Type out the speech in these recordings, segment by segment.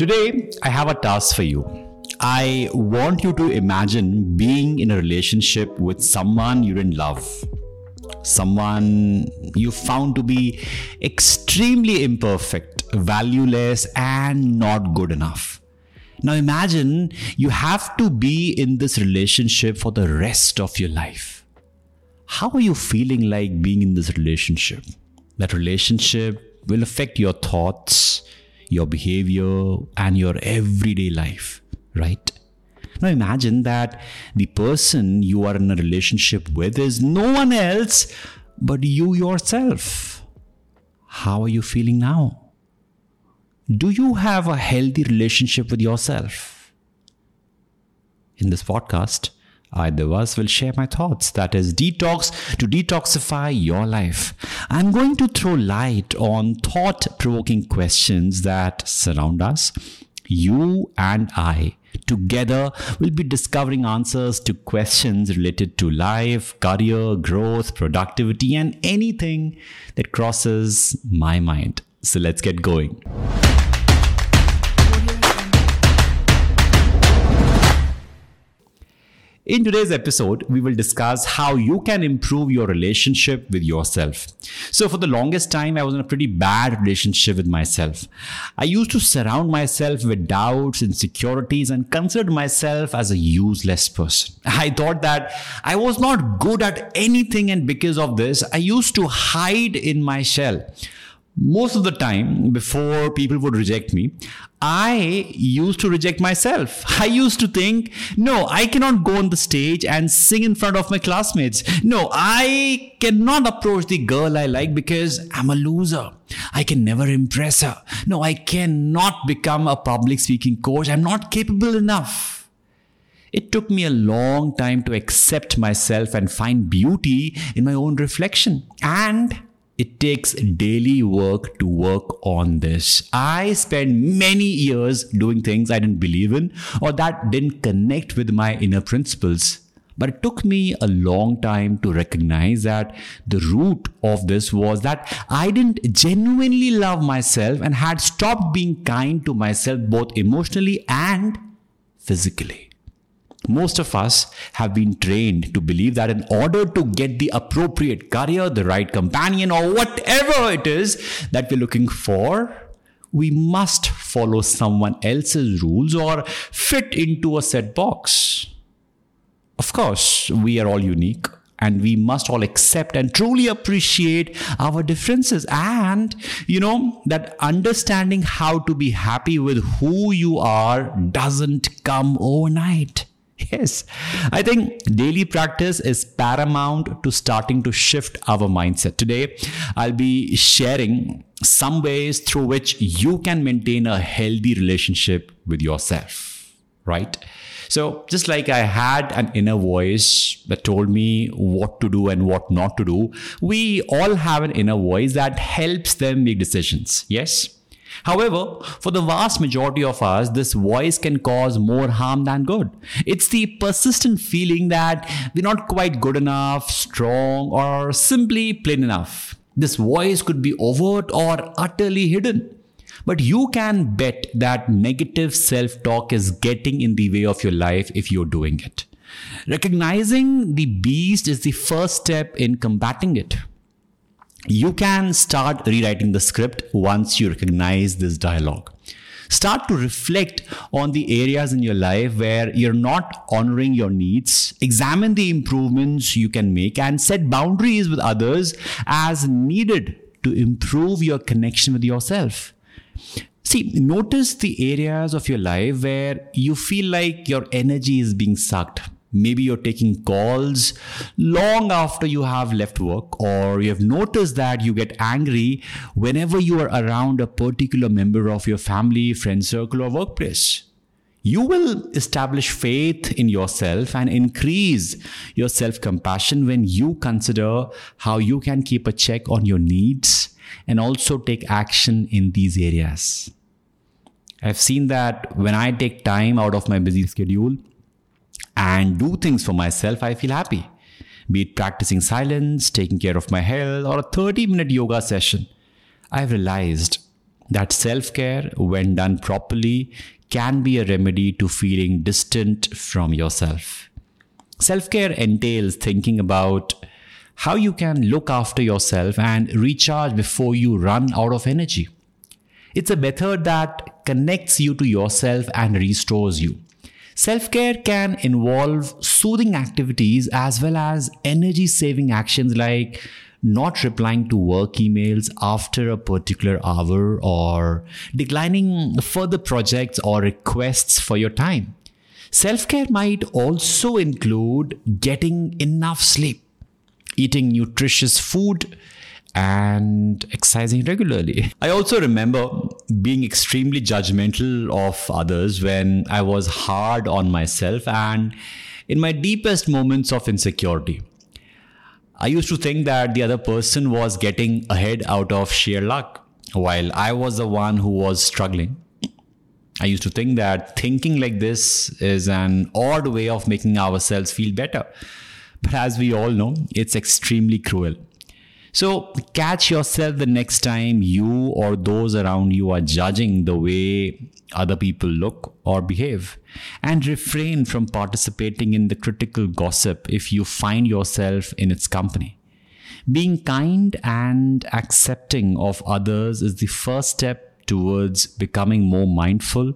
Today, I have a task for you. I want you to imagine being in a relationship with someone you didn't love, someone you found to be extremely imperfect, valueless, and not good enough. Now imagine you have to be in this relationship for the rest of your life. How are you feeling like being in this relationship? That relationship will affect your thoughts, your behavior, and your everyday life, right? Now imagine that the person you are in a relationship with is no one else but you yourself. How are you feeling now? Do you have a healthy relationship with yourself? In this podcast, I, Devas, will share my thoughts. That is, detox to detoxify your life. I'm going to throw light on thought provoking questions that surround us, you and I. Together, we'll be discovering answers to questions related to life, career, growth, productivity, and anything that crosses my mind. So let's get going. In today's episode, we will discuss how you can improve your relationship with yourself. So, for the longest time, I was in a pretty bad relationship with myself. I used to surround myself with doubts, insecurities, and considered myself as a useless person. I thought that I was not good at anything, and because of this, I used to hide in my shell most of the time before people would reject me i used to reject myself. I used to think no i cannot go on the stage and sing in front of my classmates. No i cannot approach the girl i like because i'm a loser. I can never impress her. No i cannot become a public speaking coach. I'm not capable enough. It took me a long time to accept myself and find beauty in my own reflection. And it takes daily work to work on this. I spent many years doing things I didn't believe in or that didn't connect with my inner principles. But it took me a long time to recognize that the root of this was that I didn't genuinely love myself and had stopped being kind to myself both emotionally and physically. Most of us have been trained to believe that in order to get the appropriate career, the right companion, or whatever it is that we're looking for, we must follow someone else's rules or fit into a set box. Of course, we are all unique and we must all accept and truly appreciate our differences and you know that understanding how to be happy with who you are doesn't come overnight Yes, I think daily practice is paramount to starting to shift our mindset. Today, I'll be sharing some ways through which you can maintain a healthy relationship with yourself, right? So, just like I had an inner voice that told me what to do and what not to do, we all have an inner voice that helps them make decisions. Yes? However, for the vast majority of us, this voice can cause more harm than good. It's the persistent feeling that we're not quite good enough, strong, or simply plain enough. This voice could be overt or utterly hidden. But you can bet that negative self talk is getting in the way of your life if you're doing it. Recognizing the beast is the first step in combating it you can start rewriting the script once you recognize this dialogue. Start to reflect on the areas in your life where you're not honoring your needs. Examine the improvements you can make and set boundaries with others as needed to improve your connection with yourself. See, notice the areas of your life where you feel like your energy is being sucked Maybe you're taking calls long after you have left work, or you have noticed that you get angry whenever you are around a particular member of your family, friend circle, or workplace. You will establish faith in yourself and increase your self compassion when you consider how you can keep a check on your needs and also take action in these areas. I've seen that when I take time out of my busy schedule, and do things for myself, I feel happy. Be it practicing silence, taking care of my health, or a 30 minute yoga session. I've realized that self care, when done properly, can be a remedy to feeling distant from yourself. Self care entails thinking about how you can look after yourself and recharge before you run out of energy. It's a method that connects you to yourself and restores you. Self care can involve soothing activities as well as energy saving actions like not replying to work emails after a particular hour or declining further projects or requests for your time. Self care might also include getting enough sleep, eating nutritious food, and exercising regularly. I also remember being extremely judgmental of others when I was hard on myself and in my deepest moments of insecurity. I used to think that the other person was getting ahead out of sheer luck, while I was the one who was struggling. I used to think that thinking like this is an odd way of making ourselves feel better. But as we all know, it's extremely cruel. So catch yourself the next time you or those around you are judging the way other people look or behave and refrain from participating in the critical gossip if you find yourself in its company. Being kind and accepting of others is the first step towards becoming more mindful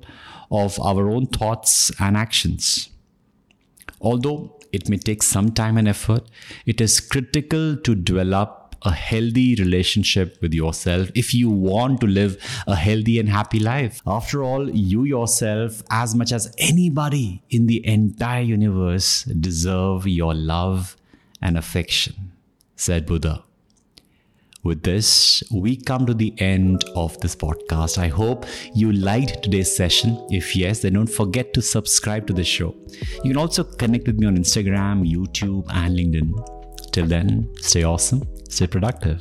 of our own thoughts and actions. Although it may take some time and effort, it is critical to develop a healthy relationship with yourself if you want to live a healthy and happy life. After all, you yourself, as much as anybody in the entire universe, deserve your love and affection, said Buddha. With this, we come to the end of this podcast. I hope you liked today's session. If yes, then don't forget to subscribe to the show. You can also connect with me on Instagram, YouTube, and LinkedIn. Till then, stay awesome, stay productive.